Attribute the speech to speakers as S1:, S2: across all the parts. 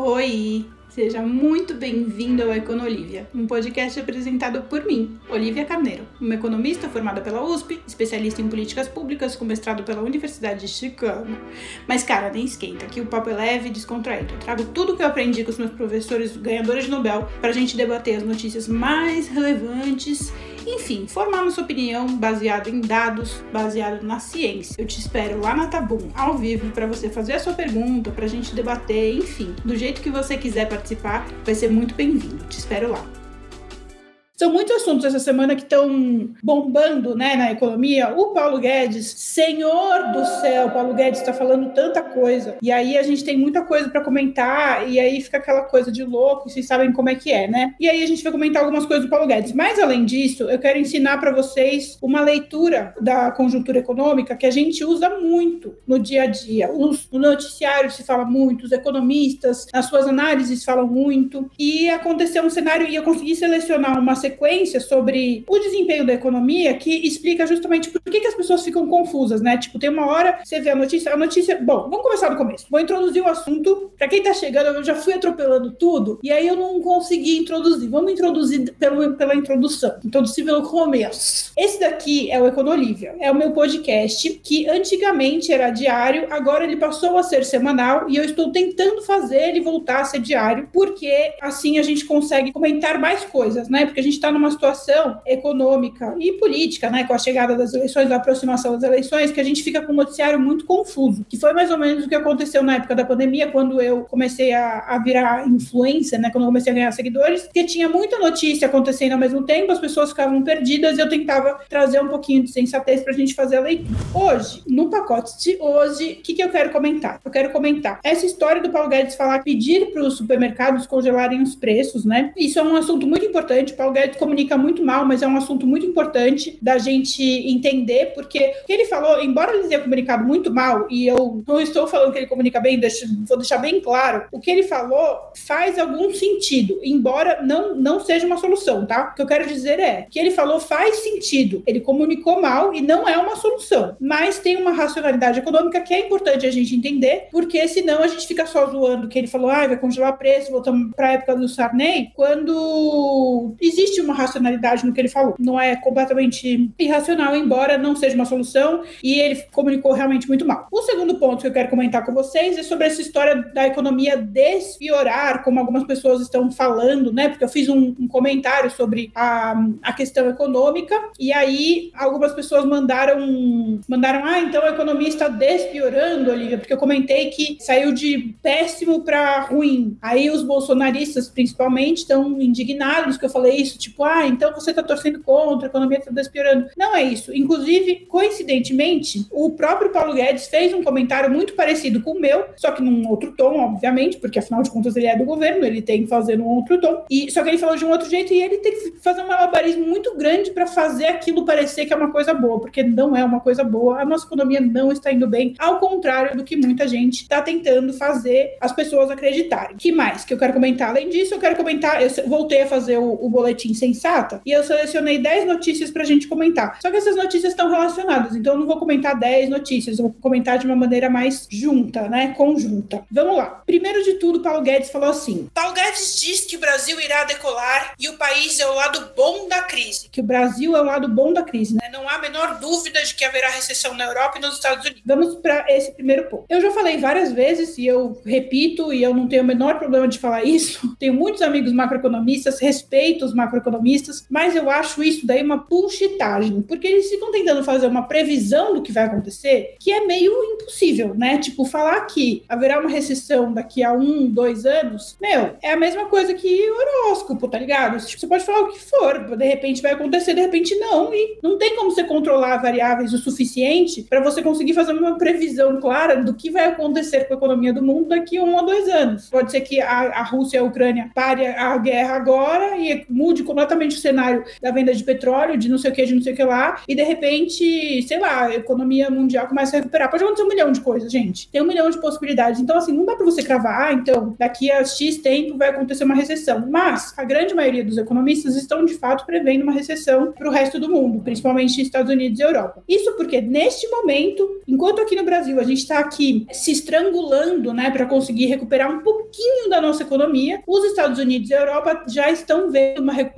S1: Oi! Seja muito bem-vindo ao Econolívia, um podcast apresentado por mim, Olivia Carneiro, uma economista formada pela USP, especialista em políticas públicas com mestrado pela Universidade de Chicago. Mas, cara, nem esquenta, que o papo é leve e descontraído. Eu trago tudo que eu aprendi com os meus professores ganhadores de Nobel para a gente debater as notícias mais relevantes enfim, formar nossa opinião baseado em dados, baseado na ciência. Eu te espero lá na Tabum, ao vivo, para você fazer a sua pergunta, para a gente debater, enfim, do jeito que você quiser participar, vai ser muito bem-vindo. Te espero lá. São muitos assuntos essa semana que estão bombando né, na economia. O Paulo Guedes, senhor do céu, Paulo Guedes está falando tanta coisa. E aí a gente tem muita coisa para comentar, e aí fica aquela coisa de louco, vocês sabem como é que é, né? E aí a gente vai comentar algumas coisas do Paulo Guedes. Mas além disso, eu quero ensinar para vocês uma leitura da conjuntura econômica que a gente usa muito no dia a dia. Os, no noticiário se fala muito, os economistas, nas suas análises falam muito. E aconteceu um cenário, e eu consegui selecionar uma sequência sobre o desempenho da economia que explica justamente por que, que as pessoas ficam confusas, né? Tipo, tem uma hora você vê a notícia, a notícia. Bom, vamos começar do começo. Vou introduzir o assunto. Para quem tá chegando, eu já fui atropelando tudo e aí eu não consegui introduzir. Vamos introduzir pelo, pela introdução. Introduzir pelo começo. Esse daqui é o Econolívia. É o meu podcast que antigamente era diário, agora ele passou a ser semanal e eu estou tentando fazer ele voltar a ser diário, porque assim a gente consegue comentar mais coisas, né? Porque a gente está numa situação econômica e política, né, com a chegada das eleições, a aproximação das eleições, que a gente fica com um noticiário muito confuso, que foi mais ou menos o que aconteceu na época da pandemia, quando eu comecei a, a virar influência, né, quando eu comecei a ganhar seguidores, que tinha muita notícia acontecendo ao mesmo tempo, as pessoas ficavam perdidas e eu tentava trazer um pouquinho de sensatez para a gente fazer a leitura. Hoje, no pacote de hoje, o que, que eu quero comentar? Eu quero comentar essa história do Paulo Guedes falar pedir para os supermercados congelarem os preços, né? Isso é um assunto muito importante. O Paulo Guedes comunica muito mal, mas é um assunto muito importante da gente entender, porque o que ele falou, embora ele tenha comunicado muito mal, e eu não estou falando que ele comunica bem, vou deixar bem claro, o que ele falou faz algum sentido, embora não, não seja uma solução, tá? O que eu quero dizer é que ele falou faz sentido, ele comunicou mal e não é uma solução, mas tem uma racionalidade econômica que é importante a gente entender, porque senão a gente fica só zoando que ele falou, ah, vai congelar preço, voltamos para a época do Sarney, quando existe existe uma racionalidade no que ele falou. Não é completamente irracional, embora não seja uma solução, e ele comunicou realmente muito mal. O segundo ponto que eu quero comentar com vocês é sobre essa história da economia despiorar, como algumas pessoas estão falando, né? Porque eu fiz um, um comentário sobre a, a questão econômica, e aí algumas pessoas mandaram, mandaram, ah, então a economia está despiorando, Olivia, porque eu comentei que saiu de péssimo para ruim. Aí os bolsonaristas, principalmente, estão indignados que eu falei isso, tipo, ah, então você está torcendo contra, a economia está despiorando. Não é isso. Inclusive, coincidentemente, o próprio Paulo Guedes fez um comentário muito parecido com o meu, só que num outro tom, obviamente, porque afinal de contas ele é do governo, ele tem que fazer num outro tom. E só que ele falou de um outro jeito e ele tem que fazer um malabarismo muito grande para fazer aquilo parecer que é uma coisa boa, porque não é uma coisa boa. A nossa economia não está indo bem, ao contrário do que muita gente está tentando fazer as pessoas acreditarem. Que mais que eu quero comentar? Além disso, eu quero comentar, eu voltei a fazer o, o boletim sensata e eu selecionei 10 notícias para a gente comentar. Só que essas notícias estão relacionadas, então eu não vou comentar 10 notícias, eu vou comentar de uma maneira mais junta, né? Conjunta. Vamos lá. Primeiro de tudo, Paulo Guedes falou assim: Paulo Guedes diz que o Brasil irá decolar e o país é o lado bom da crise. Que o Brasil é o lado bom da crise, né? Não há a menor dúvida de que haverá recessão na Europa e nos Estados Unidos. Vamos para esse primeiro ponto. Eu já falei várias vezes e eu repito e eu não tenho o menor problema de falar isso. Tenho muitos amigos macroeconomistas, respeito os macroeconomistas economistas, mas eu acho isso daí uma bullshitagem, porque eles ficam tentando fazer uma previsão do que vai acontecer, que é meio impossível, né? Tipo, falar que haverá uma recessão daqui a um, dois anos, meu, é a mesma coisa que horóscopo, tá ligado? Tipo, você pode falar o que for, de repente vai acontecer, de repente não, e não tem como você controlar variáveis o suficiente para você conseguir fazer uma previsão clara do que vai acontecer com a economia do mundo daqui a um ou dois anos. Pode ser que a, a Rússia e a Ucrânia pare a guerra agora e mude completamente o cenário da venda de petróleo, de não sei o que, de não sei o que lá, e de repente, sei lá, a economia mundial começa a recuperar. Pode acontecer um milhão de coisas, gente. Tem um milhão de possibilidades. Então, assim, não dá para você cravar, ah, então, daqui a X tempo vai acontecer uma recessão. Mas a grande maioria dos economistas estão, de fato, prevendo uma recessão para o resto do mundo, principalmente Estados Unidos e Europa. Isso porque, neste momento, enquanto aqui no Brasil a gente está aqui se estrangulando, né, para conseguir recuperar um pouquinho da nossa economia, os Estados Unidos e a Europa já estão vendo uma recuperação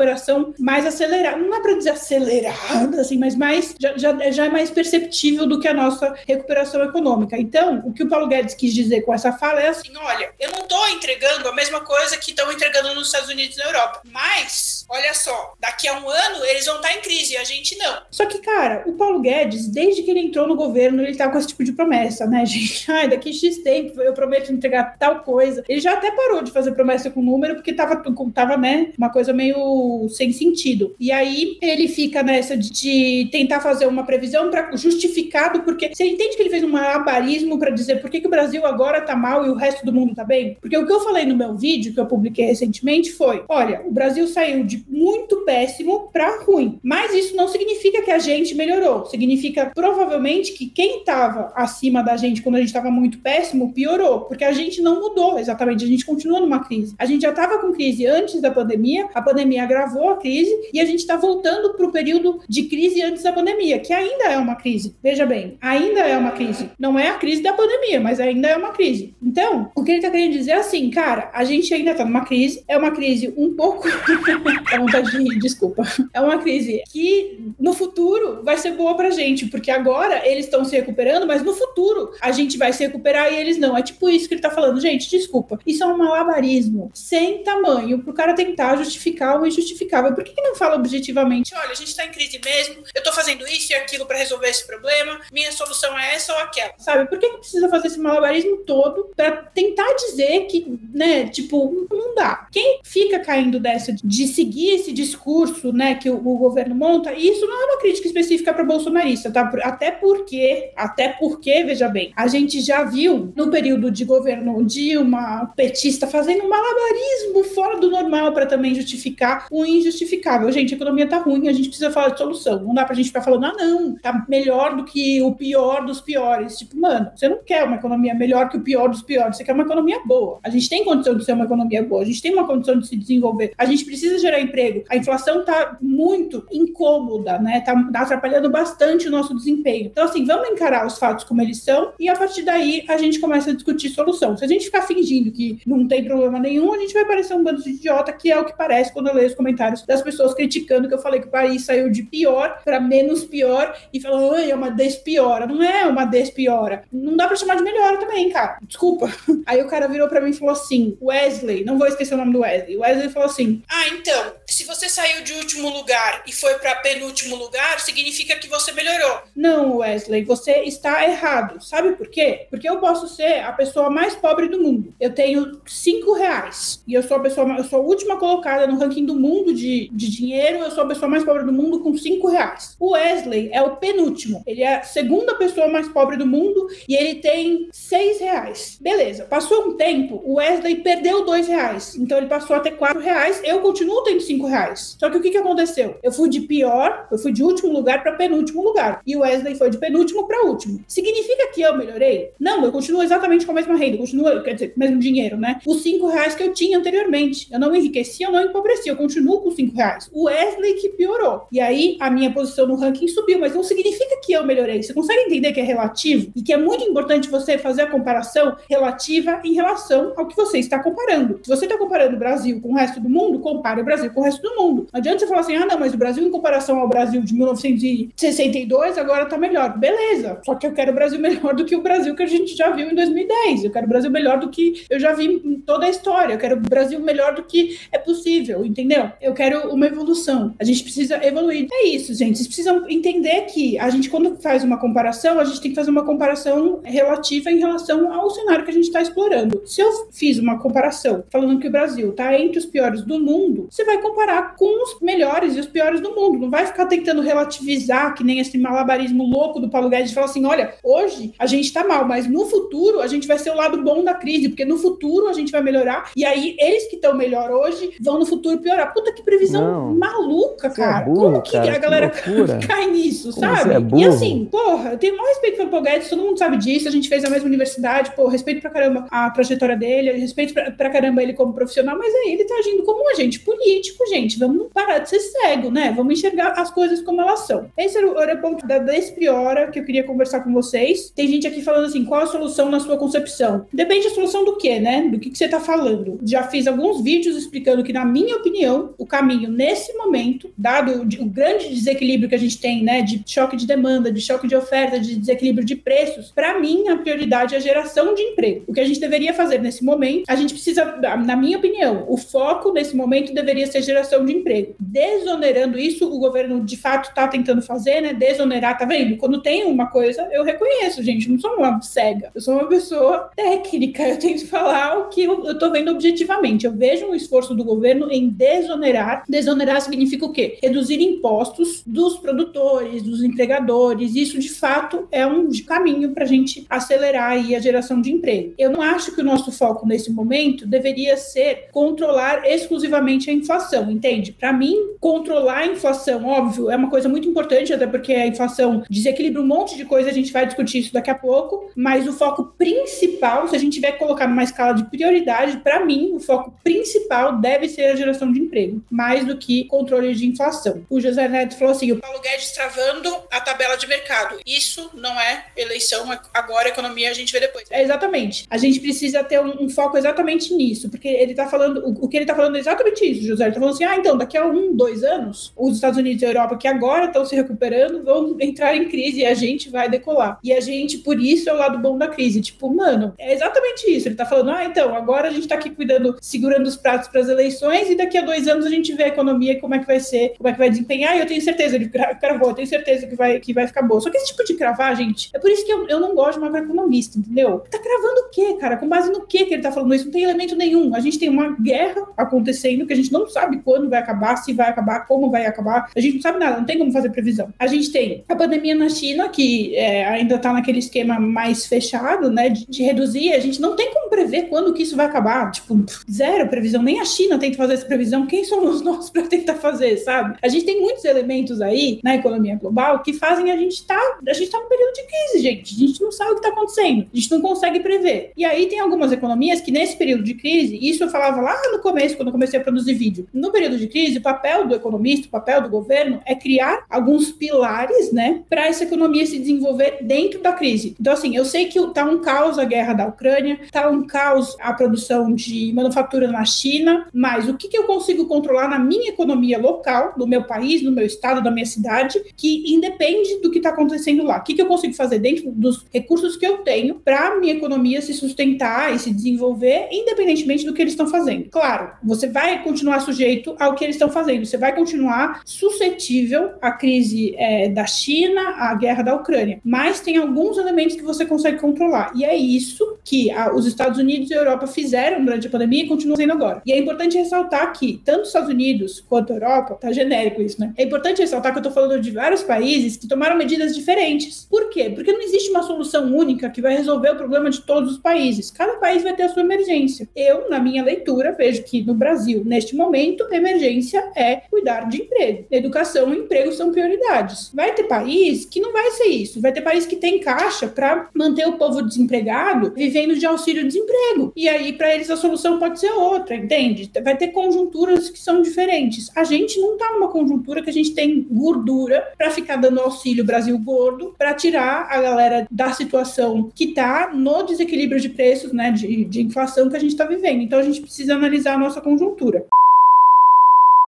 S1: mais acelerada. Não é para dizer acelerada, assim, mas mais, já, já, já é mais perceptível do que a nossa recuperação econômica. Então, o que o Paulo Guedes quis dizer com essa fala é assim: olha, eu não estou entregando a mesma coisa que estão entregando nos Estados Unidos e na Europa, mas, olha só, daqui a um ano eles vão estar em crise e a gente não. Só que, cara, o Paulo Guedes, desde que ele entrou no governo, ele tá com esse tipo de promessa, né, gente? Ai, daqui X tempo eu prometo entregar tal coisa. Ele já até parou de fazer promessa com número, porque tava, tava né, uma coisa meio sem sentido. E aí ele fica nessa de tentar fazer uma previsão para justificado, porque você entende que ele fez um malabarismo para dizer por que, que o Brasil agora tá mal e o resto do mundo tá bem? Porque o que eu falei no meu vídeo, que eu publiquei recentemente, foi: olha, o Brasil saiu de muito péssimo para ruim. Mas isso não significa que a gente melhorou. Significa provavelmente que quem estava acima da gente quando a gente estava muito péssimo piorou, porque a gente não mudou exatamente, a gente continua numa crise. A gente já estava com crise antes da pandemia, a pandemia agravou a crise e a gente está voltando para o período de crise antes da pandemia, que ainda é uma crise. Veja bem, ainda é uma crise. Não é a crise da pandemia, mas ainda é uma crise. Então, o que ele está querendo dizer é assim, cara, a gente ainda está numa crise, é uma crise um pouco. é vontade de rir, desculpa. É uma crise que no futuro vai ser boa pra gente, porque agora eles estão se recuperando, mas no futuro a gente vai se recuperar e eles não. É tipo isso que ele tá falando. Gente, desculpa. Isso é um malabarismo sem tamanho pro cara tentar justificar o injustificável. Por que, que não fala objetivamente? Olha, a gente tá em crise mesmo, eu tô fazendo isso e aquilo para resolver esse problema, minha solução é essa ou aquela. Sabe? Por que, que precisa fazer esse malabarismo todo para tentar dizer que, né, tipo, não dá. Quem fica caindo dessa de seguir esse discurso, né, que o, o governo monta, isso não é uma crítica específica para bolsonarista, tá? Até porque, até porque, veja bem, a gente já viu no período de governo Dilma, petista fazendo um malabarismo fora do normal para também justificar o injustificável. Gente, a economia tá ruim, a gente precisa falar de solução. Não dá pra gente ficar falando, ah, não, tá melhor do que o pior dos piores. Tipo, mano, você não quer uma economia melhor que o pior dos piores, você quer uma economia boa. A gente tem condição de ser uma economia boa, a gente tem uma condição de se desenvolver, a gente precisa gerar emprego. A inflação tá muito incômoda, né? Tá, tá atrapalhando bastante o nosso desempenho. Então, assim, vamos encarar os fatos como eles são e a partir daí a gente começa a discutir solução. Se a gente ficar fingindo que não tem problema nenhum, a gente vai parecer um bando de idiota, que é o que parece quando eu leio os comentários das pessoas criticando que eu falei que o país saiu de pior para menos pior e falando, é uma despiora. Não é uma despiora. Não dá pra chamar de melhora também, cara. Desculpa. Aí o cara virou para mim e falou assim: Wesley, não vou esquecer o nome do Wesley. Wesley falou assim: Ah, então, se você saiu de último lugar e foi para penúltimo lugar, significa que você melhorou. Não, Wesley, você está errado. Sabe por quê? Porque eu posso ser a pessoa mais pobre do mundo. Eu tenho cinco reais e eu sou a pessoa, eu sou a última colocada no ranking do mundo de, de dinheiro. Eu sou a pessoa mais pobre do mundo com cinco reais. O Wesley é o penúltimo. Ele é a segunda pessoa mais pobre do mundo e ele tem seis reais. Beleza. Passou um tempo, o Wesley perdeu dois reais. Então ele passou a ter quatro reais. Eu continuo tendo cinco reais. Só que o que, que aconteceu? Eu fui de pior, eu fui de último lugar para penúltimo lugar. E o Wesley foi de penúltimo para último. Significa que eu melhorei? Não, eu continuo exatamente com a mesma renda, eu continuo, quer dizer, mesmo dinheiro, né? Os cinco reais que eu tinha anteriormente. Eu não enriqueci, eu não empobreci, eu continuo com cinco reais. O Wesley que piorou. E aí a minha posição no ranking subiu, mas não significa que eu melhorei. Você consegue entender que é relativo e que é muito importante você fazer a comparação relativa em relação ao que você está comparando. Se você está comparando o Brasil com o resto do mundo, compare o Brasil com o resto do mundo. Não adianta você falar assim, ah, não, mas o Brasil, em comparação ao Brasil de 1962, agora tá melhor. Beleza. Só que eu quero o Brasil melhor do que o Brasil que a gente já viu em 2010. Eu quero o Brasil melhor do que eu já vi em toda a história. Eu quero o Brasil melhor do que é possível, entendeu? Eu quero uma evolução. A gente precisa evoluir. É isso, gente. Vocês precisam entender que a gente, quando faz uma comparação, a gente tem que fazer uma comparação relativa em relação ao cenário que a gente está explorando. Se eu fiz uma comparação falando que o Brasil está entre os piores do mundo, você vai comparar com os melhores e os piores do mundo. Não vai ficar tentando relativizar, que nem esse malabarismo louco do Paulo Guedes, de falar assim: olha, hoje a gente está mal, mas no futuro a gente vai ser o lado bom da crise, porque no futuro a gente vai melhorar. E aí, eles que estão melhor hoje vão no futuro piorar. Puta que previsão não. maluca, é cara. É burro, Como que cara, a galera que cai nisso, Como sabe? É e assim, porra, eu tenho mais respeito pelo Paulo Guedes, todo mundo sabe disso, a gente fez a mesma universidade, pô, respeito pra caramba a trajetória dele, respeito pra, pra caramba ele como profissional, mas aí ele tá agindo como um agente político, gente. Vamos parar de ser cego, né? Vamos enxergar as coisas como elas são. Esse era o, era o ponto da despriora que eu queria conversar com vocês. Tem gente aqui falando assim, qual a solução na sua concepção? Depende da solução do que, né? Do que, que você tá falando. Já fiz alguns vídeos explicando que, na minha opinião, o caminho nesse momento, dado o grande desequilíbrio que a gente tem, né? De choque de demanda, de choque de oferta, de desequilíbrio de preços, para mim a prioridade é a geração de emprego. O que a gente deveria fazer nesse momento, a gente precisa, na minha opinião, o foco nesse momento deveria ser geração de emprego. Desonerando isso, o governo de fato está tentando fazer, né? Desonerar, tá vendo? Quando tem uma coisa, eu reconheço, gente, não sou uma cega, eu sou uma pessoa técnica, eu tenho que falar o que eu, eu tô vendo objetivamente. Eu vejo um esforço do governo em desonerar. Desonerar significa o quê? Reduzir impostos dos produtores, dos empregadores. Isso, de fato, é um caminho para a gente acelerar aí a geração de emprego. Eu não acho que o nosso foco nesse momento deveria ser controlar exclusivamente a inflação, entende? Para mim, controlar a inflação, óbvio, é uma coisa muito importante, até porque a inflação desequilibra um monte de coisa, a gente vai discutir isso daqui a pouco, mas o foco principal, se a gente tiver que colocar numa escala de prioridade, para mim, o foco principal deve ser a geração de emprego, mais do que controle de inflação. O José Neto falou assim: o Paulo Guedes travando a tabela de mercado. Isso não é eleição, agora a economia a gente vê depois. É exatamente. A gente precisa ter um, um foco exatamente nisso, porque ele tá falando, o, o, que ele tá falando é exatamente isso, José. Ele tá falando assim: ah, então, daqui a um, dois anos, os Estados Unidos e a Europa, que agora estão se recuperando, vão entrar em crise e a gente vai decolar. E a gente, por isso, é o lado bom da crise. Tipo, mano, é exatamente isso. Ele tá falando: ah, então, agora a gente tá aqui cuidando, segurando os pratos para as eleições e daqui a dois a gente vê a economia como é que vai ser, como é que vai desempenhar. E eu tenho certeza, ele cravou, eu tenho certeza que vai, que vai ficar boa. Só que esse tipo de cravar, gente, é por isso que eu, eu não gosto de macroeconomista, entendeu? Tá cravando o quê, cara? Com base no quê que ele tá falando isso? Não tem elemento nenhum. A gente tem uma guerra acontecendo que a gente não sabe quando vai acabar, se vai acabar, como vai acabar. A gente não sabe nada, não tem como fazer previsão. A gente tem a pandemia na China, que é, ainda tá naquele esquema mais fechado, né, de, de, reduzir. A gente não tem como prever quando que isso vai acabar. Tipo, zero previsão. Nem a China tenta fazer essa previsão. Quem somos nós para tentar fazer, sabe? A gente tem muitos elementos aí na economia global que fazem a gente estar. Tá, a gente tá num período de crise, gente. A gente não sabe o que tá acontecendo. A gente não consegue prever. E aí tem algumas economias que nesse período de crise, isso eu falava lá no começo, quando eu comecei a produzir vídeo. No período de crise, o papel do economista, o papel do governo é criar alguns pilares, né, para essa economia se desenvolver dentro da crise. Então, assim, eu sei que tá um caos a guerra da Ucrânia, tá um caos a produção de manufatura na China, mas o que, que eu consigo controlar na minha economia local, no meu país, no meu estado, da minha cidade, que independe do que está acontecendo lá. O que, que eu consigo fazer dentro dos recursos que eu tenho para minha economia se sustentar e se desenvolver, independentemente do que eles estão fazendo. Claro, você vai continuar sujeito ao que eles estão fazendo, você vai continuar suscetível à crise é, da China, à guerra da Ucrânia, mas tem alguns elementos que você consegue controlar. E é isso que a, os Estados Unidos e a Europa fizeram durante a pandemia e continuam fazendo agora. E é importante ressaltar que tanto os Estados Unidos quanto a Europa, tá genérico isso, né? É importante ressaltar que eu tô falando de vários países que tomaram medidas diferentes. Por quê? Porque não existe uma solução única que vai resolver o problema de todos os países. Cada país vai ter a sua emergência. Eu, na minha leitura, vejo que no Brasil, neste momento, emergência é cuidar de emprego. Educação e emprego são prioridades. Vai ter país que não vai ser isso. Vai ter país que tem caixa para manter o povo desempregado vivendo de auxílio-desemprego. E aí, para eles, a solução pode ser outra, entende? Vai ter conjunturas que são diferentes. A gente não está numa conjuntura que a gente tem gordura para ficar dando auxílio Brasil gordo para tirar a galera da situação que está no desequilíbrio de preços, né, de, de inflação que a gente está vivendo. Então, a gente precisa analisar a nossa conjuntura.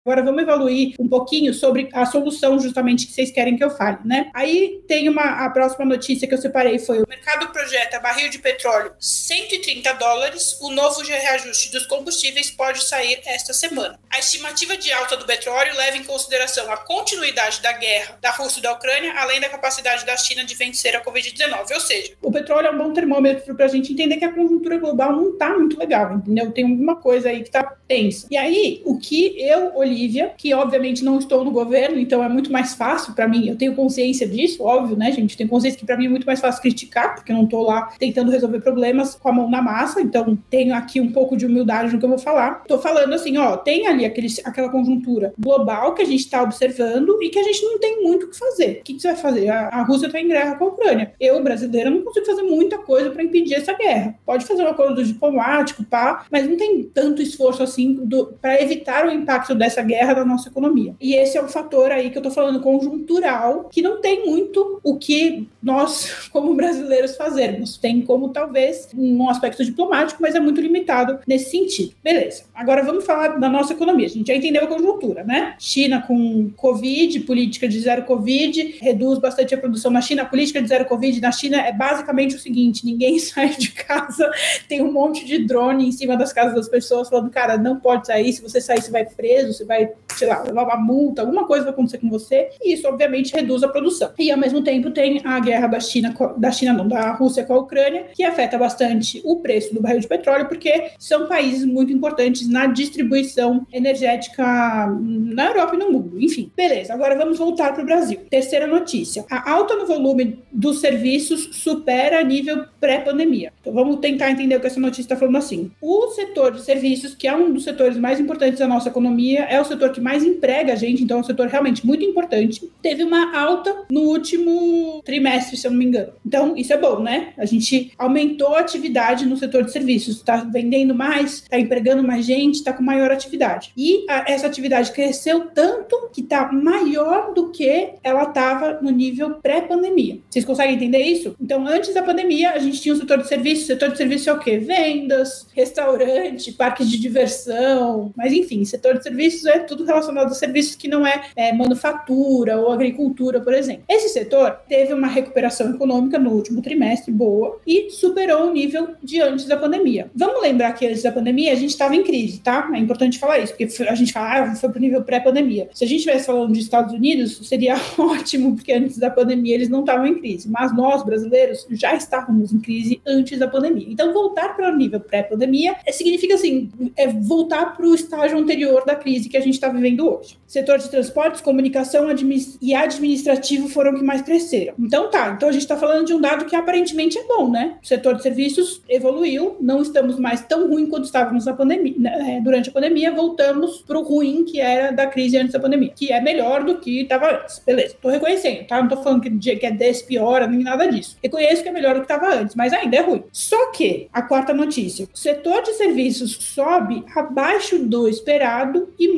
S1: Agora vamos evoluir um pouquinho sobre a solução justamente que vocês querem que eu fale, né? Aí tem uma a próxima notícia que eu separei foi o mercado projeta barril de petróleo 130 dólares. O novo reajuste dos combustíveis pode sair esta semana. A estimativa de alta do petróleo leva em consideração a continuidade da guerra da Rússia e da Ucrânia, além da capacidade da China de vencer a Covid-19. Ou seja, o petróleo é um bom termômetro para a gente entender que a conjuntura global não está muito legal, entendeu? Tem alguma coisa aí que está tensa. E aí, o que eu olhei Bolívia, que obviamente não estou no governo, então é muito mais fácil para mim. Eu tenho consciência disso, óbvio, né, gente? Tenho consciência que para mim é muito mais fácil criticar, porque eu não estou lá tentando resolver problemas com a mão na massa, então tenho aqui um pouco de humildade no que eu vou falar. Estou falando assim, ó, tem ali aquele, aquela conjuntura global que a gente está observando e que a gente não tem muito o que fazer. O que, que você vai fazer? A, a Rússia está em guerra com a Ucrânia. Eu, brasileira, não consigo fazer muita coisa para impedir essa guerra. Pode fazer um acordo diplomático, pá, mas não tem tanto esforço assim para evitar o impacto dessa guerra da nossa economia. E esse é um fator aí que eu tô falando conjuntural, que não tem muito o que nós, como brasileiros, fazermos. Tem como talvez um aspecto diplomático, mas é muito limitado nesse sentido. Beleza. Agora vamos falar da nossa economia. A gente já entendeu a conjuntura, né? China com Covid, política de zero Covid, reduz bastante a produção na China. A política de zero Covid na China é basicamente o seguinte: ninguém sai de casa, tem um monte de drone em cima das casas das pessoas falando, cara, não pode sair, se você sair, você vai preso, você vai, sei lá, levar uma multa, alguma coisa vai acontecer com você, e isso obviamente reduz a produção. E ao mesmo tempo tem a guerra da China, da China não, da Rússia com a Ucrânia, que afeta bastante o preço do barril de petróleo, porque são países muito importantes na distribuição energética na Europa e no mundo. Enfim, beleza. Agora vamos voltar para o Brasil. Terceira notícia: a alta no volume dos serviços supera nível pré-pandemia. Então vamos tentar entender o que essa notícia está falando assim. O setor de serviços, que é um dos setores mais importantes da nossa economia, é o setor que mais emprega a gente, então é um setor realmente muito importante. Teve uma alta no último trimestre, se eu não me engano. Então, isso é bom, né? A gente aumentou a atividade no setor de serviços, está vendendo mais, está empregando mais gente, está com maior atividade. E a, essa atividade cresceu tanto que está maior do que ela estava no nível pré-pandemia. Vocês conseguem entender isso? Então, antes da pandemia, a gente tinha o setor de serviços. O setor de serviços é o quê? Vendas, restaurante, parques de diversão, mas enfim, setor de serviços é tudo relacionado a serviços que não é, é manufatura ou agricultura, por exemplo. Esse setor teve uma recuperação econômica no último trimestre boa e superou o nível de antes da pandemia. Vamos lembrar que antes da pandemia a gente estava em crise, tá? É importante falar isso, porque a gente fala, ah, foi para o nível pré-pandemia. Se a gente estivesse falando de Estados Unidos, seria ótimo, porque antes da pandemia eles não estavam em crise. Mas nós, brasileiros, já estávamos em crise antes da pandemia. Então, voltar para o nível pré-pandemia é, significa assim, é voltar para o estágio anterior da crise que a gente está vivendo hoje. Setor de transportes, comunicação administ e administrativo foram que mais cresceram. Então tá, então a gente está falando de um dado que aparentemente é bom, né? O setor de serviços evoluiu, não estamos mais tão ruim quanto estávamos na pandemia, né? É, durante a pandemia, voltamos para o ruim que era da crise antes da pandemia, que é melhor do que estava antes. Beleza, tô reconhecendo, tá? Não tô falando que, que é 10 piora, nem nada disso. Reconheço que é melhor do que estava antes, mas ainda é ruim. Só que, a quarta notícia, o setor de serviços sobe abaixo do esperado e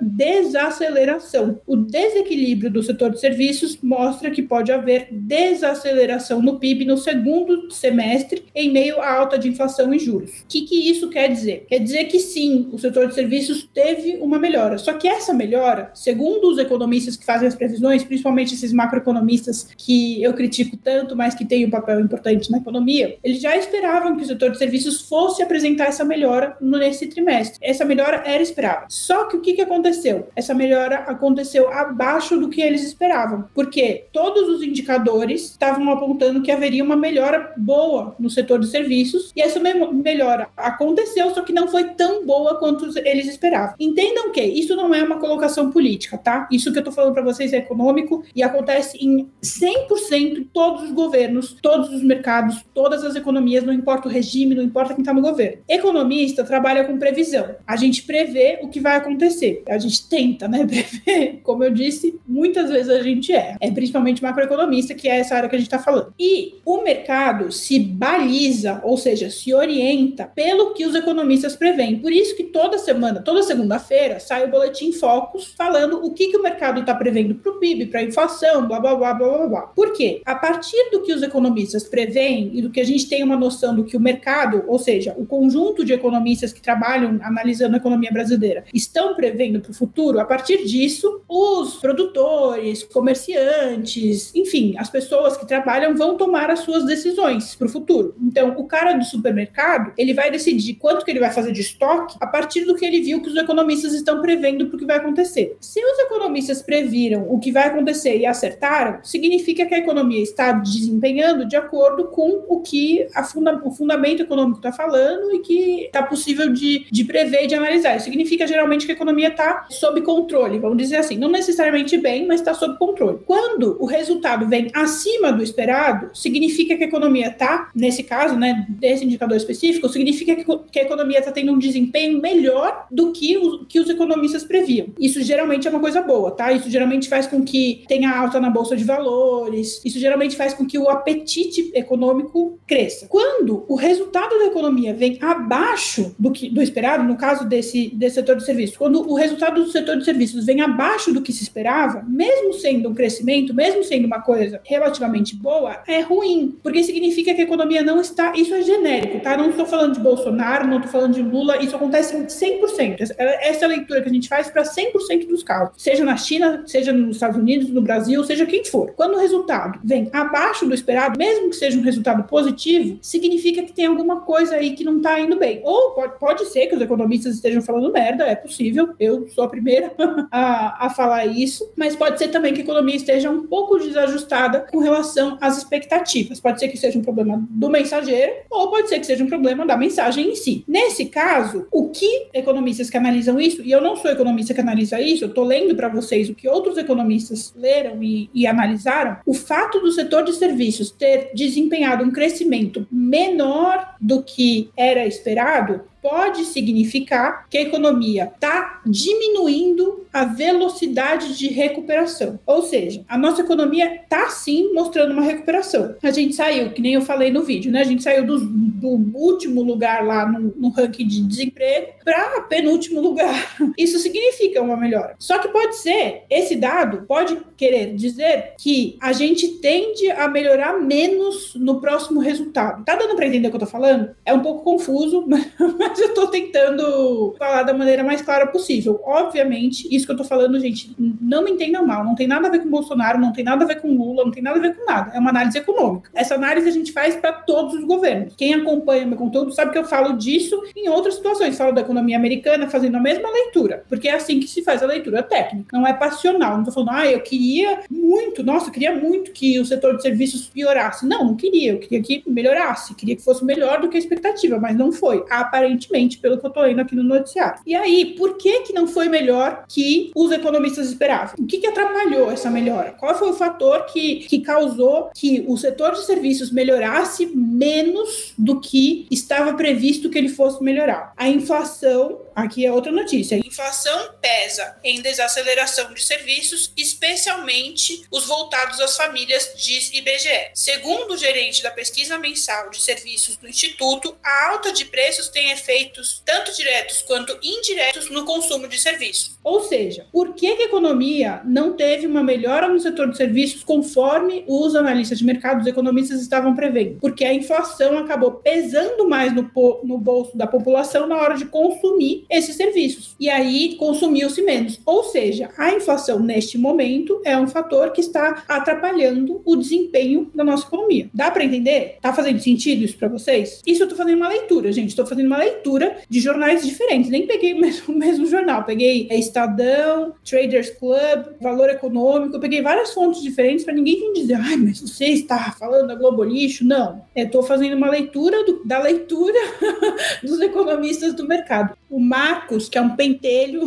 S1: desaceleração. O desequilíbrio do setor de serviços mostra que pode haver desaceleração no PIB no segundo semestre, em meio à alta de inflação e juros. O que, que isso quer dizer? Quer dizer que sim, o setor de serviços teve uma melhora. Só que essa melhora, segundo os economistas que fazem as previsões, principalmente esses macroeconomistas que eu critico tanto, mas que têm um papel importante na economia, eles já esperavam que o setor de serviços fosse apresentar essa melhora nesse trimestre. Essa melhora era esperada. Só que o que, que aconteceu? Essa melhora aconteceu abaixo do que eles esperavam, porque todos os indicadores estavam apontando que haveria uma melhora boa no setor de serviços, e essa melhora aconteceu, só que não foi tão boa quanto eles esperavam. Entendam que isso não é uma colocação política, tá? Isso que eu tô falando para vocês é econômico e acontece em 100% em todos os governos, todos os mercados, todas as economias, não importa o regime, não importa quem está no governo. Economista trabalha com previsão. A gente prevê o que vai acontecer. A gente tenta, né, prever. Como eu disse, muitas vezes a gente é. É principalmente macroeconomista, que é essa área que a gente está falando. E o mercado se baliza, ou seja, se orienta pelo que os economistas preveem. Por isso que toda semana, toda segunda-feira, sai o boletim Focus falando o que, que o mercado está prevendo para o PIB, para a inflação, blá, blá, blá, blá, blá, blá. Por quê? A partir do que os economistas preveem e do que a gente tem uma noção do que o mercado, ou seja, o conjunto de economistas que trabalham analisando a economia brasileira, estão estão prevendo para o futuro, a partir disso, os produtores, comerciantes, enfim, as pessoas que trabalham vão tomar as suas decisões para o futuro. Então, o cara do supermercado, ele vai decidir quanto que ele vai fazer de estoque a partir do que ele viu que os economistas estão prevendo para o que vai acontecer. Se os economistas previram o que vai acontecer e acertaram, significa que a economia está desempenhando de acordo com o que funda o fundamento econômico está falando e que está possível de, de prever e de analisar. Isso significa geralmente que economia está sob controle, vamos dizer assim. Não necessariamente bem, mas está sob controle. Quando o resultado vem acima do esperado, significa que a economia está, nesse caso, né, desse indicador específico, significa que, a economia está tendo um desempenho melhor do que, o, que os economistas previam. Isso geralmente é uma coisa boa, tá? Isso geralmente faz com que tenha alta na bolsa de valores, isso geralmente faz com que o apetite econômico cresça. Quando o resultado da economia vem abaixo do, que, do esperado, no caso desse, desse setor de serviços, quando o resultado do setor de serviços vem abaixo do que se esperava, mesmo sendo um crescimento, mesmo sendo uma coisa relativamente boa, é ruim, porque significa que a economia não está. Isso é genérico, tá? Não estou falando de Bolsonaro, não estou falando de Lula, isso acontece em 100%. Essa é a leitura que a gente faz para 100% dos casos, seja na China, seja nos Estados Unidos, no Brasil, seja quem for. Quando o resultado vem abaixo do esperado, mesmo que seja um resultado positivo, significa que tem alguma coisa aí que não está indo bem. Ou pode, pode ser que os economistas estejam falando merda, é possível, eu sou a primeira a, a falar isso, mas pode ser também que a economia esteja um pouco desajustada com relação às expectativas. Pode ser que seja um problema do mensageiro, ou pode ser que seja um problema da mensagem em si. Nesse caso, o que economistas que analisam isso, e eu não sou economista que analisa isso, eu estou lendo para vocês o que outros economistas leram e, e analisaram, o fato do setor de serviços ter desempenhado um crescimento menor do que era esperado pode significar que a economia está diminuindo a velocidade de recuperação. Ou seja, a nossa economia está sim mostrando uma recuperação. A gente saiu, que nem eu falei no vídeo, né? A gente saiu do, do último lugar lá no, no ranking de desemprego para penúltimo lugar. Isso significa uma melhora. Só que pode ser, esse dado pode querer dizer que a gente tende a melhorar menos no próximo resultado. Tá dando para entender o que eu tô falando? É um pouco confuso, mas mas eu tô tentando falar da maneira mais clara possível. Obviamente, isso que eu tô falando, gente, não me entendam mal, não tem nada a ver com Bolsonaro, não tem nada a ver com Lula, não tem nada a ver com nada. É uma análise econômica. Essa análise a gente faz para todos os governos. Quem acompanha meu conteúdo sabe que eu falo disso em outras situações. Falo da economia americana fazendo a mesma leitura, porque é assim que se faz a leitura técnica, não é passional. Não tô falando, ah, eu queria muito, nossa, eu queria muito que o setor de serviços piorasse. Não, não queria, eu queria que melhorasse, queria que fosse melhor do que a expectativa, mas não foi. Aparentemente aparentemente, pelo que eu tô lendo aqui no noticiário. E aí, por que que não foi melhor que os economistas esperavam? O que que atrapalhou essa melhora? Qual foi o fator que, que causou que o setor de serviços melhorasse menos do que estava previsto que ele fosse melhorar? A inflação, aqui é outra notícia. A inflação pesa em desaceleração de serviços, especialmente os voltados às famílias, diz IBGE. Segundo o gerente da pesquisa mensal de serviços do Instituto, a alta de preços tem efeito efeitos tanto diretos quanto indiretos no consumo de serviços. Ou seja, por que, a economia não teve uma melhora no setor de serviços conforme os analistas de mercado, os economistas estavam prevendo? Porque a inflação acabou pesando mais no, no bolso da população na hora de consumir esses serviços. E aí consumiu-se menos. Ou seja, a inflação neste momento é um fator que está atrapalhando o desempenho da nossa economia. Dá para entender? Tá fazendo sentido isso para vocês? Isso eu tô fazendo uma leitura, gente. Estou fazendo uma leitura leitura de jornais diferentes. Nem peguei o mesmo, o mesmo jornal. Peguei é, Estadão, Traders Club, Valor Econômico. peguei várias fontes diferentes para ninguém vir dizer, ai, mas você está falando da Globo Lixo. Não. Estou fazendo uma leitura do, da leitura dos economistas do mercado. O Marcos, que é um pentelho,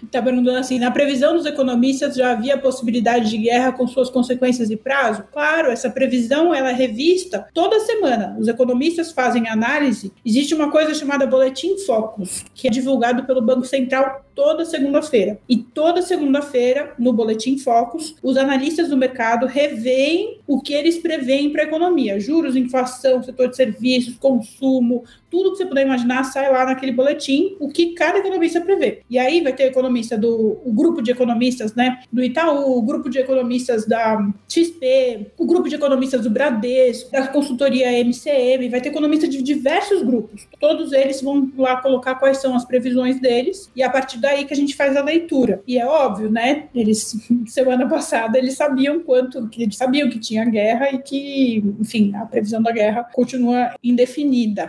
S1: está perguntando assim: na previsão dos economistas já havia possibilidade de guerra com suas consequências e prazo? Claro, essa previsão ela é revista toda semana. Os economistas fazem análise. Existe uma coisa chamada Boletim Focus, que é divulgado pelo Banco Central toda segunda-feira. E toda segunda-feira, no Boletim Focus, os analistas do mercado revêem o que eles preveem para a economia: juros, inflação, setor de serviços, consumo, tudo que você puder imaginar sai lá naquele boletim, o que cada economista prevê. E aí vai ter o economista do o grupo de economistas, né, do Itaú, o grupo de economistas da XP, o grupo de economistas do Bradesco, da consultoria MCM, vai ter economistas de diversos grupos. Todos eles vão lá colocar quais são as previsões deles e a partir daí que a gente faz a leitura. E é óbvio, né? Eles semana passada eles sabiam quanto, que eles sabiam que tinha guerra e que, enfim, a previsão da guerra continua indefinida.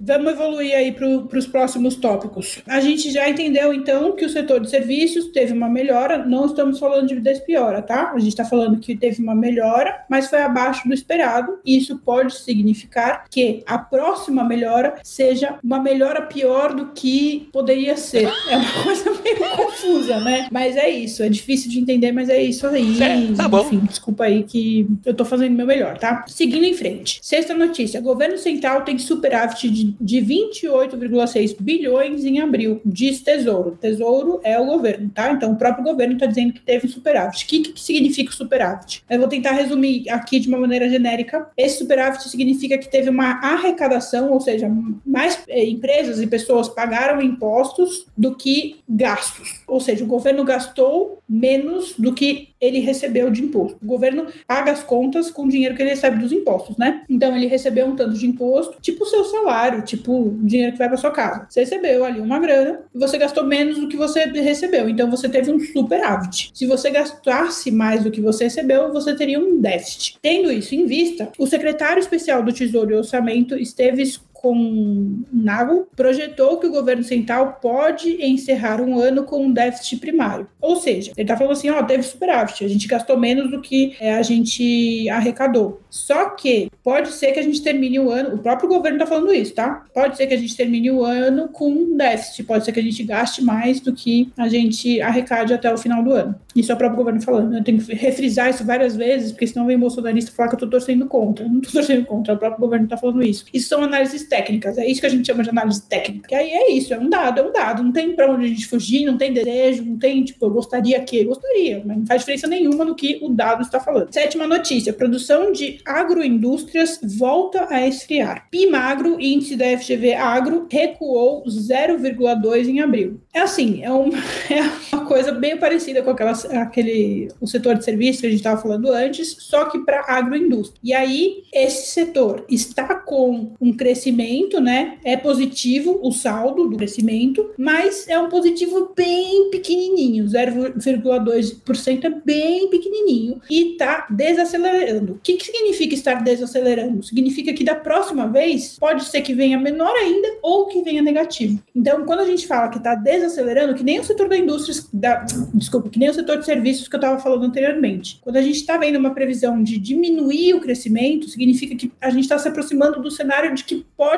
S1: Vamos evoluir aí para os próximos tópicos. A gente já entendeu, então, que o setor de serviços teve uma melhora. Não estamos falando de despiora, tá? A gente está falando que teve uma melhora, mas foi abaixo do esperado. E isso pode significar que a próxima melhora seja uma melhora pior do que poderia ser. É uma coisa meio confusa, né? Mas é isso. É difícil de entender, mas é isso aí.
S2: É, tá bom.
S1: Enfim, desculpa aí que eu estou fazendo meu melhor, tá? Seguindo em frente. Sexta notícia: governo central tem superávit de de 28,6 bilhões em abril, diz Tesouro. Tesouro é o governo, tá? Então o próprio governo está dizendo que teve um superávit. O que, que significa superávit? Eu vou tentar resumir aqui de uma maneira genérica. Esse superávit significa que teve uma arrecadação, ou seja, mais eh, empresas e pessoas pagaram impostos do que gastos. Ou seja, o governo gastou menos do que ele recebeu de imposto. O governo paga as contas com o dinheiro que ele recebe dos impostos, né? Então ele recebeu um tanto de imposto, tipo o seu salário, tipo o dinheiro que vai para sua casa. Você recebeu ali uma grana e você gastou menos do que você recebeu, então você teve um superávit. Se você gastasse mais do que você recebeu, você teria um déficit. Tendo isso em vista, o secretário especial do Tesouro e Orçamento esteve com Nago, projetou que o governo central pode encerrar um ano com um déficit primário. Ou seja, ele está falando assim: ó, teve superávit, a gente gastou menos do que é, a gente arrecadou. Só que pode ser que a gente termine o ano, o próprio governo está falando isso, tá? Pode ser que a gente termine o ano com um déficit, pode ser que a gente gaste mais do que a gente arrecade até o final do ano. Isso é o próprio governo falando. Eu tenho que refrisar isso várias vezes, porque senão vem bolsonarista falar que eu estou torcendo contra. Eu não estou torcendo contra, o próprio governo está falando isso. Isso são análises técnicas, é isso que a gente chama de análise técnica. Que aí é isso, é um dado, é um dado. Não tem para onde a gente fugir, não tem desejo, não tem, tipo, eu gostaria que, gostaria, mas não faz diferença nenhuma no que o dado está falando. Sétima notícia: produção de agroindústrias volta a esfriar. PIMAGRO, índice da FGV Agro, recuou 0,2 em abril. É assim, é uma, é uma coisa bem parecida com aquela, aquele, o setor de serviços que a gente estava falando antes, só que para agroindústria. E aí, esse setor está com um crescimento, né? É positivo o saldo do crescimento, mas é um positivo bem pequenininho, 0,2% é bem pequenininho e está desacelerando. O que, que significa estar desacelerando? Significa que da próxima vez pode ser que venha menor ainda ou que venha negativo. Então, quando a gente fala que está desacelerando, que nem o setor da indústria, da, desculpa, que nem o setor de serviços que eu estava falando anteriormente. Quando a gente está vendo uma previsão de diminuir o crescimento, significa que a gente está se aproximando do cenário de que pode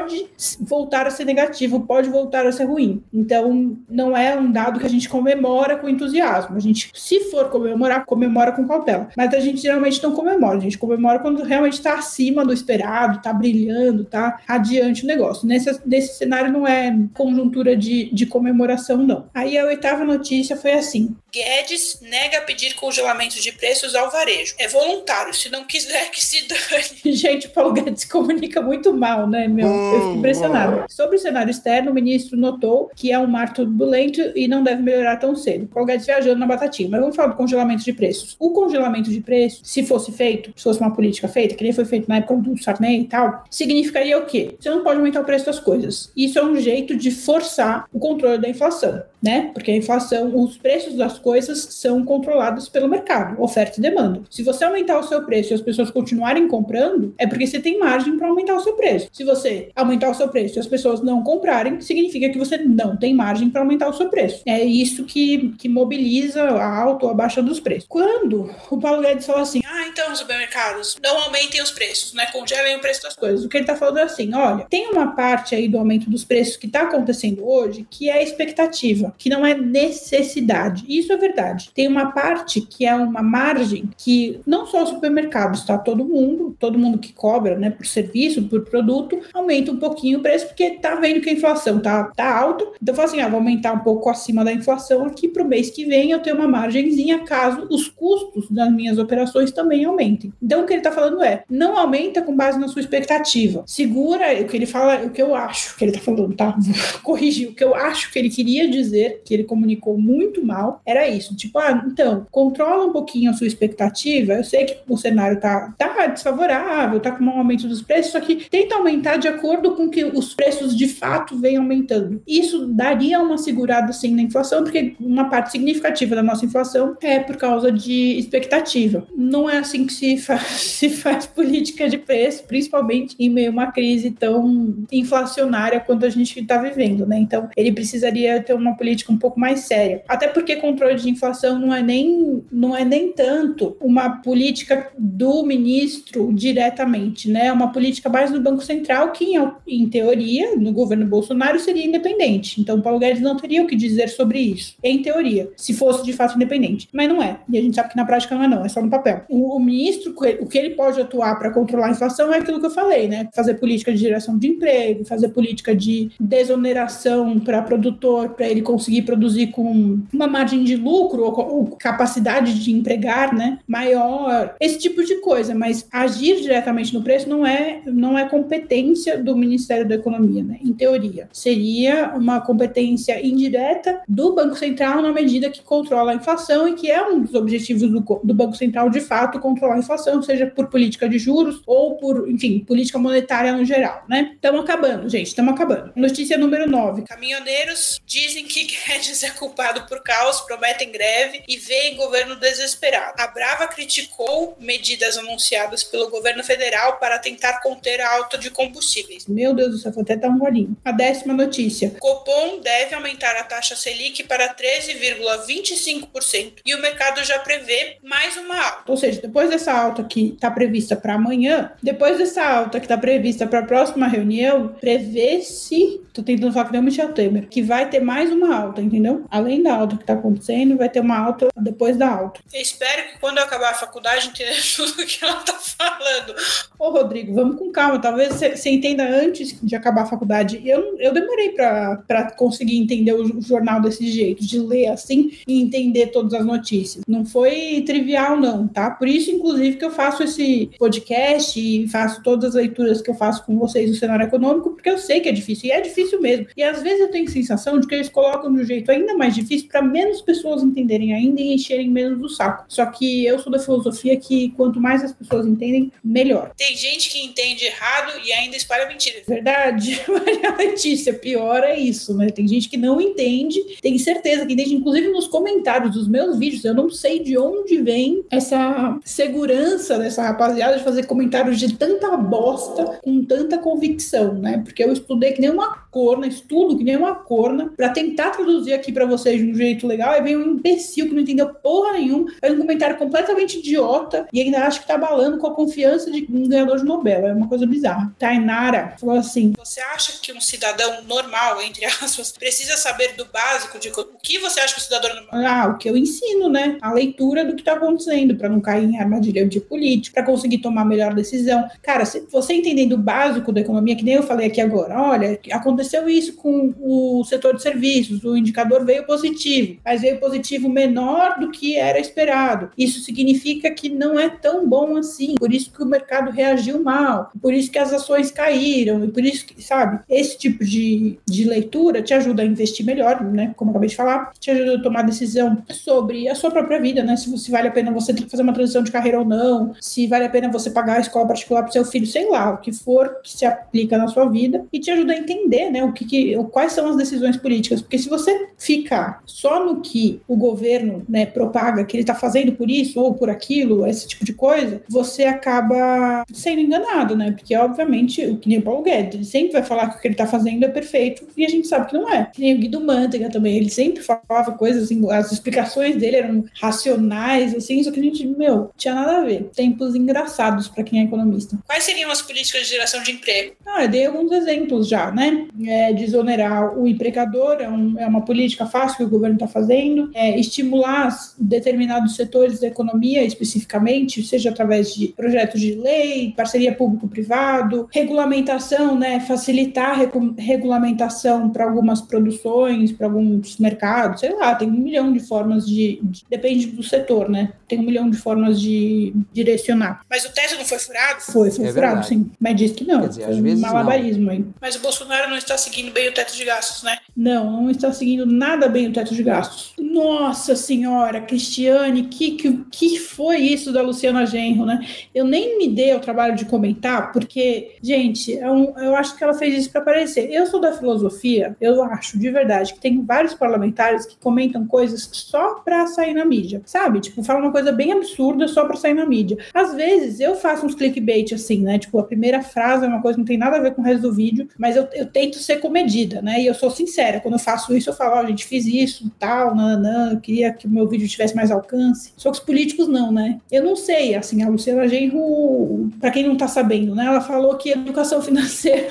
S1: voltar a ser negativo, pode voltar a ser ruim. Então, não é um dado que a gente comemora com entusiasmo. A gente, se for comemorar, comemora com cautela. Mas a gente geralmente não comemora. A gente comemora quando realmente está acima do esperado, está brilhando, está adiante o negócio. Nesse, nesse cenário não é conjuntura de, de comemoração, não. Aí a oitava notícia foi assim: Guedes nega pedir congelamento de preços ao varejo. É voluntário, se não quiser que se dane. Gente, o Paulo Guedes comunica muito mal, né, meu? Eu fico impressionado. Sobre o cenário externo, o ministro notou que é um mar turbulento e não deve melhorar tão cedo. Guedes viajando na batatinha. Mas vamos falar do congelamento de preços. O congelamento de preços, se fosse feito, se fosse uma política feita, que nem foi feito na época do Sarney e tal, significaria o quê? Você não pode aumentar o preço das coisas. Isso é um jeito de forçar o controle da inflação né? Porque a inflação, os preços das coisas são controlados pelo mercado, oferta e demanda. Se você aumentar o seu preço e as pessoas continuarem comprando, é porque você tem margem para aumentar o seu preço. Se você aumentar o seu preço e as pessoas não comprarem, significa que você não tem margem para aumentar o seu preço. É isso que, que mobiliza a alta ou a baixa dos preços. Quando o Paulo Guedes fala assim, ah, então supermercados, não aumentem os preços, né? Congelem o preço das coisas. O que ele está falando é assim, olha, tem uma parte aí do aumento dos preços que está acontecendo hoje que é expectativa que não é necessidade. Isso é verdade. Tem uma parte que é uma margem que não só os supermercados, tá? Todo mundo, todo mundo que cobra, né, por serviço, por produto, aumenta um pouquinho o preço porque tá vendo que a inflação tá, tá alta. Então fala assim, ah, vou aumentar um pouco acima da inflação aqui para o mês que vem eu tenho uma margenzinha caso os custos das minhas operações também aumentem. Então o que ele está falando é, não aumenta com base na sua expectativa. Segura o que ele fala, o que eu acho que ele está falando, tá? Corrigir. O que eu acho que ele queria dizer, que ele comunicou muito mal, era isso. Tipo, ah, então, controla um pouquinho a sua expectativa. Eu sei que o cenário tá, tá desfavorável, tá com um aumento dos preços, só que tenta aumentar de acordo com que os preços de fato vêm aumentando. Isso daria uma segurada sim na inflação, porque uma parte significativa da nossa inflação é por causa de expectativa. Não é assim que se faz, se faz política de preço, principalmente em meio a uma crise tão inflacionária quanto a gente está vivendo, né? Então, ele precisaria ter uma política um pouco mais séria. Até porque controle de inflação não é nem, não é nem tanto uma política do ministro diretamente, né? É uma política mais do Banco Central que, em, em teoria, no governo Bolsonaro seria independente. Então, Paulo Guedes não teria o que dizer sobre isso, em teoria, se fosse de fato independente. Mas não é. E a gente sabe que na prática não é, não, é só no papel. O, o ministro, o que ele pode atuar para controlar a inflação é aquilo que eu falei, né? Fazer política de geração de emprego, fazer política de desoneração para produtor, para ele conseguir produzir com uma margem de lucro ou, ou capacidade de empregar, né? Maior, esse tipo de coisa. Mas agir diretamente no preço não é, não é competência do Ministério da Economia, né? Em teoria. Seria uma competência indireta do Banco Central na medida que controla a inflação e que é um dos objetivos do, do Banco Central, de fato, controlar a inflação, seja por política de juros ou por, enfim, política monetária no geral, né? Estamos acabando, gente, estamos acabando. Notícia número 9. Caminhoneiros dizem que Guedes é culpado por caos, prometem greve e veem governo desesperado. A Brava criticou medidas anunciadas pelo governo federal para tentar conter a alta de combustíveis. Meu Deus do céu, vou até dar um golinho. A décima notícia. Copom deve aumentar a taxa Selic para 13,25% e o mercado já prevê mais uma alta. Ou seja, depois dessa alta que está prevista para amanhã, depois dessa alta que está prevista para a próxima reunião, prevê-se, tô tentando falar que nem o Michel Temer, que vai ter mais uma alta, entendeu? Além da alta que está acontecendo, vai ter uma alta depois da alta. Eu espero que quando eu acabar a faculdade entenda tudo que ela está falando. Ô, Rodrigo, vamos com calma. Talvez você entenda antes de acabar a faculdade. Eu, eu demorei para conseguir entender o jornal desse jeito, de ler assim e entender todas as notícias. Não foi trivial, não, tá? Por isso, inclusive, que eu faço esse podcast e faço todas as leituras que eu faço com vocês no cenário econômico, porque eu sei que é difícil, e é difícil mesmo. E às vezes eu tenho a sensação de que eles colocam de um jeito ainda mais difícil para menos pessoas entenderem ainda e encherem menos o saco. Só que eu sou da filosofia que quanto mais as pessoas entendem, melhor. Tem gente que entende errado e ainda espalha mentira. Verdade, Maria Letícia, pior é isso, né? Tem gente que não entende, tem certeza que entende, inclusive nos comentários dos meus vídeos, eu não sei de onde vem essa segurança dessa rapaziada de fazer comentários de tanta bosta com tanta convicção, né? Porque eu estudei que nem uma corna, estudo que nem uma corna, para tentar traduzir aqui para vocês de um jeito legal, aí vem um imbecil que não entendeu porra nenhuma, faz um comentário completamente idiota e ainda acha que tá abalando com a confiança de um ganhador de Nobel. É uma coisa bizarra. Tainara falou assim: Você acha que um cidadão normal, entre aspas, precisa saber do básico de o que você acha que o cidadão normal? Ah, o que eu ensino, né? A leitura do que tá acontecendo, para não cair em armadilha de político, para conseguir tomar a melhor decisão. Cara, se você entendendo o básico da economia, que nem eu falei aqui agora, olha, aconteceu isso com o setor de serviços, o indicador veio positivo, mas veio positivo menor do que era esperado. Isso significa que não é tão bom assim, por isso que o mercado reagiu mal, por isso que as ações caíram, e por isso que, sabe, esse tipo de, de leitura te ajuda a investir melhor, né? Como eu acabei de falar, te ajuda a tomar decisão sobre a sua própria vida, né? Se, se vale a pena você fazer uma transição de carreira ou não, se vale a pena você pagar a escola particular para seu filho, sei lá, o que for que se aplica na sua vida, e te ajuda a entender, né? O que, que quais são as decisões políticas, porque se você ficar só no que o governo, né, propaga que ele está fazendo por isso ou por aquilo, esse tipo de coisa, você acaba sendo enganado, né? Porque obviamente o que nem o Paulo Guedes, ele sempre vai falar que o que ele está fazendo é perfeito e a gente sabe que não é. Que nem o Guido Mantega também, ele sempre falava coisas assim, as explicações dele eram racionais, assim, só que a gente, meu, tinha nada a ver. Tempos engraçados para quem é economista. Quais seriam as políticas de geração de emprego? Ah, eu dei alguns exemplos já, né? É, desonerar o empregador, é, um, é, uma política fácil que o governo está fazendo, é, estimular determinados setores da economia especificamente, seja através de projetos de lei, parceria público-privado, regulamentação, né, facilitar a regulamentação para algumas produções, para alguns mercados, sei lá, tem um milhão de formas de, de, depende do setor, né? Tem um milhão de formas de direcionar. Mas o teto não foi furado? Foi, foi é furado, verdade. sim. Mas diz que não. Quer dizer, foi às vezes malabarismo aí. Mas o Bolsonaro não está seguindo bem o teto de gastos, né? Não, não está seguindo nada bem o teto de gastos. Nossa senhora, Cristiane, que, que, que foi isso da Luciana Genro, né? Eu nem me dei o trabalho de comentar, porque, gente, é um, eu acho que ela fez isso para aparecer. Eu sou da filosofia, eu acho de verdade que tem vários parlamentares que comentam coisas só para sair na mídia, sabe? Tipo, fala uma coisa bem absurda só para sair na mídia. Às vezes eu faço uns clickbait assim, né? Tipo, a primeira frase é uma coisa que não tem nada a ver com o resto do vídeo, mas eu, eu tento ser comedida, né? E eu sou sincera, quando eu faço isso, eu falo, ó, oh, gente, fiz isso, tal, nananã, eu queria que o meu vídeo tivesse mais alcance. Só que os políticos não, né? Eu não sei, assim, a Luciana Genro, para quem não tá sabendo, né? Ela falou que educação financeira,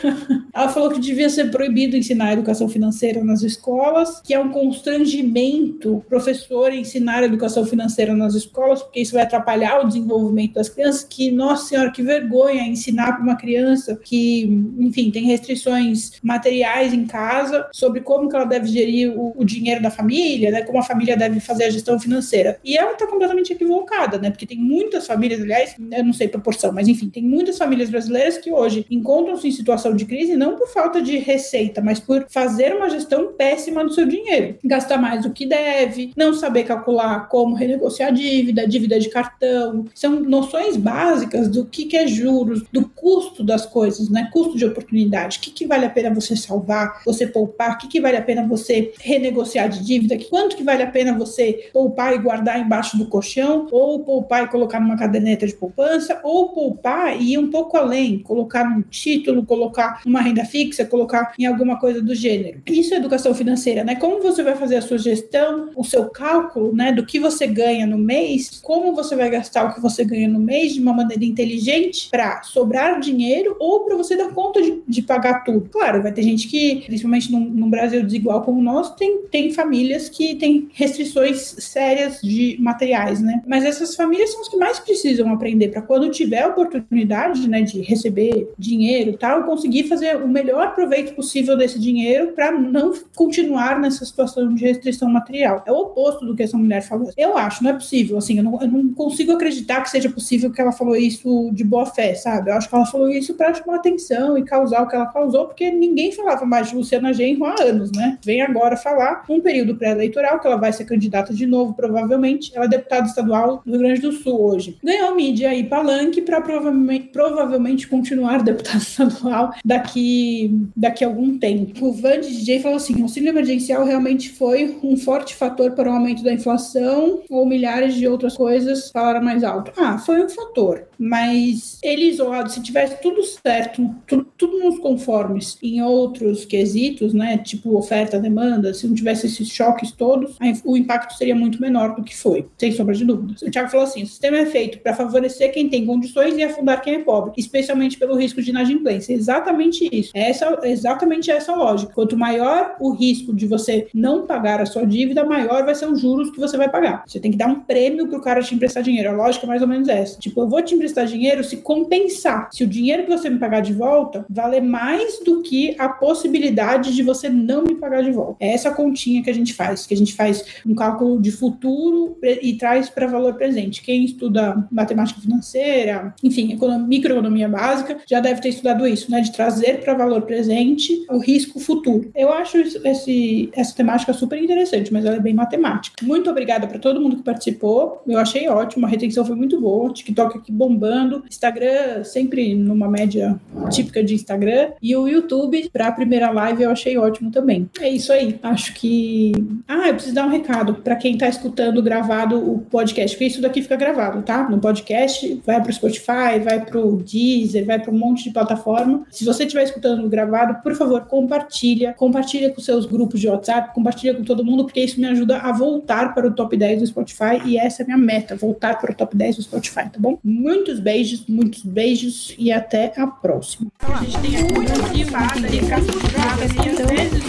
S1: ela falou que devia ser proibido ensinar educação financeira nas escolas, que é um constrangimento professor ensinar educação financeira nas escolas, porque isso vai atrapalhar o desenvolvimento das crianças, que, nossa senhora, que vergonha ensinar para uma criança que, enfim, tem restrições materiais em casa sobre como que ela deve gerir o, o dinheiro da família, né? Como a família deve fazer a gestão financeira. E ela está completamente equivocada, né? Porque tem muitas famílias, aliás, eu não sei proporção, mas enfim, tem muitas famílias brasileiras que hoje encontram-se em situação de crise não por falta de receita, mas por fazer uma gestão péssima do seu dinheiro. Gastar mais do que deve, não saber calcular como renegociar dívida, dívida de cartão. São noções básicas do que, que é juros, do custo das coisas, né? Custo de oportunidade. O que, que vale a pena você salvar, você poupar? O que, que vale a pena você renegociar de dívida? Quanto que vale a pena você poupar e guardar embaixo do colchão? Ou poupar e colocar numa caderneta de poupança? Ou poupar e ir um pouco além, colocar num título, colocar numa renda fixa, colocar em alguma coisa do gênero. Isso é educação financeira, né? Como você vai fazer a sua gestão, o seu cálculo, né, do que você ganha no mês, como você vai gastar o que você ganha no mês de uma maneira inteligente para sobrar dinheiro ou para você dar conta de, de, pagar tudo. Claro, vai ter gente que, principalmente num, num, Brasil desigual como o nosso, tem, tem famílias que têm restrições sérias de materiais, né? Mas essas famílias são as que mais precisam aprender para quando tiver oportunidade, né, de receber dinheiro e tal, conseguir fazer o melhor proveito possível desse dinheiro para não continuar nessa situação de restrição material. É o oposto do que essa mulher falou. Eu acho, não é possível, assim, eu não, eu não consigo acreditar que seja possível que ela falou isso de boa fé, sabe? Eu acho que ela falou isso para chamar atenção e causar o que ela causou, porque ninguém falava mais de Luciana Genro há anos, né? Vem agora falar um período pré-eleitoral, que ela vai ser candidata de novo, provavelmente. Ela é deputada estadual do Rio Grande do Sul hoje. Ganhou mídia e palanque para provavelmente, provavelmente continuar deputada estadual daqui, daqui a algum tempo. O Van DJ falou assim: o auxílio emergencial realmente foi um forte fator para o aumento da inflação ou milhares de outras coisas falaram mais alto. Ah, foi um fator, mas ele isolado, se tivesse tudo certo, tudo, tudo nos conformes em outros quesitos, né, tipo oferta, demanda, se não tivesse esses choques todos, o impacto seria muito menor do que foi, sem sombra de dúvidas. O Thiago falou assim: o sistema é feito para favorecer quem tem condições e afundar quem é pobre, especialmente pelo risco de inadimplência. Exatamente isso. Essa, exatamente essa lógica. Quanto maior o risco de você não pagar a sua dívida, maior vai ser os juros que você vai pagar. Você tem que dar um prêmio pro cara te emprestar dinheiro. A lógica é mais ou menos essa. Tipo, eu vou te emprestar dinheiro se compensar. Se o dinheiro que você me pagar de volta valer mais do que a possibilidade de você não me pagar de volta. É essa continha que a gente faz, que a gente faz um cálculo de futuro e traz para valor presente. Quem estuda matemática financeira, enfim, microeconomia básica, já deve ter estudado isso, né? De trazer para valor presente o risco futuro. Eu acho esse, essa temática super interessante, mas ela é bem matemática. Muito obrigada para todo mundo que participou. Eu achei ótimo, a retenção foi muito boa. TikTok aqui bombando, Instagram sempre numa média típica de Instagram e o YouTube para a primeira live eu achei ótimo também. É isso aí. Acho que. Ah, eu preciso dar um recado para quem tá escutando gravado o podcast, porque isso daqui fica gravado, tá? No podcast, vai pro Spotify, vai pro Deezer, vai para um monte de plataforma. Se você estiver escutando gravado, por favor, compartilha. Compartilha com seus grupos de WhatsApp, compartilha com todo mundo, porque isso me ajuda a voltar para o top 10 do Spotify e essa é a minha meta, voltar para o top 10 do Spotify, tá bom? Muitos beijos, muitos beijos e até a próxima. A gente tem aqui muita fada, e às vezes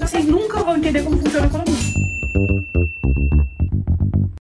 S1: vocês nunca vão entender como funciona a economia.